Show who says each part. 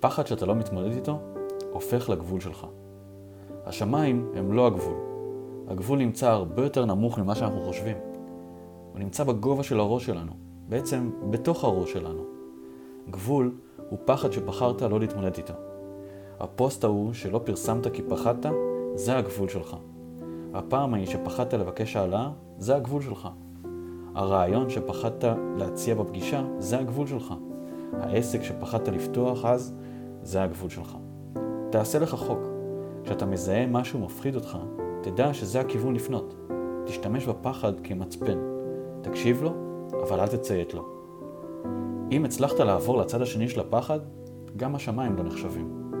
Speaker 1: פחד שאתה לא מתמודד איתו, הופך לגבול שלך. השמיים הם לא הגבול. הגבול נמצא הרבה יותר נמוך ממה שאנחנו חושבים. הוא נמצא בגובה של הראש שלנו, בעצם בתוך הראש שלנו. גבול הוא פחד שבחרת לא להתמודד איתו. הפוסט ההוא שלא פרסמת כי פחדת, זה הגבול שלך. הפעם ההיא שפחדת לבקש העלאה, זה הגבול שלך. הרעיון שפחדת להציע בפגישה, זה הגבול שלך. העסק שפחדת לפתוח אז, זה הגבול שלך. תעשה לך חוק. כשאתה מזהה משהו מפחיד אותך, תדע שזה הכיוון לפנות. תשתמש בפחד כמצפן. תקשיב לו, אבל אל תציית לו. אם הצלחת לעבור לצד השני של הפחד, גם השמיים לא נחשבים.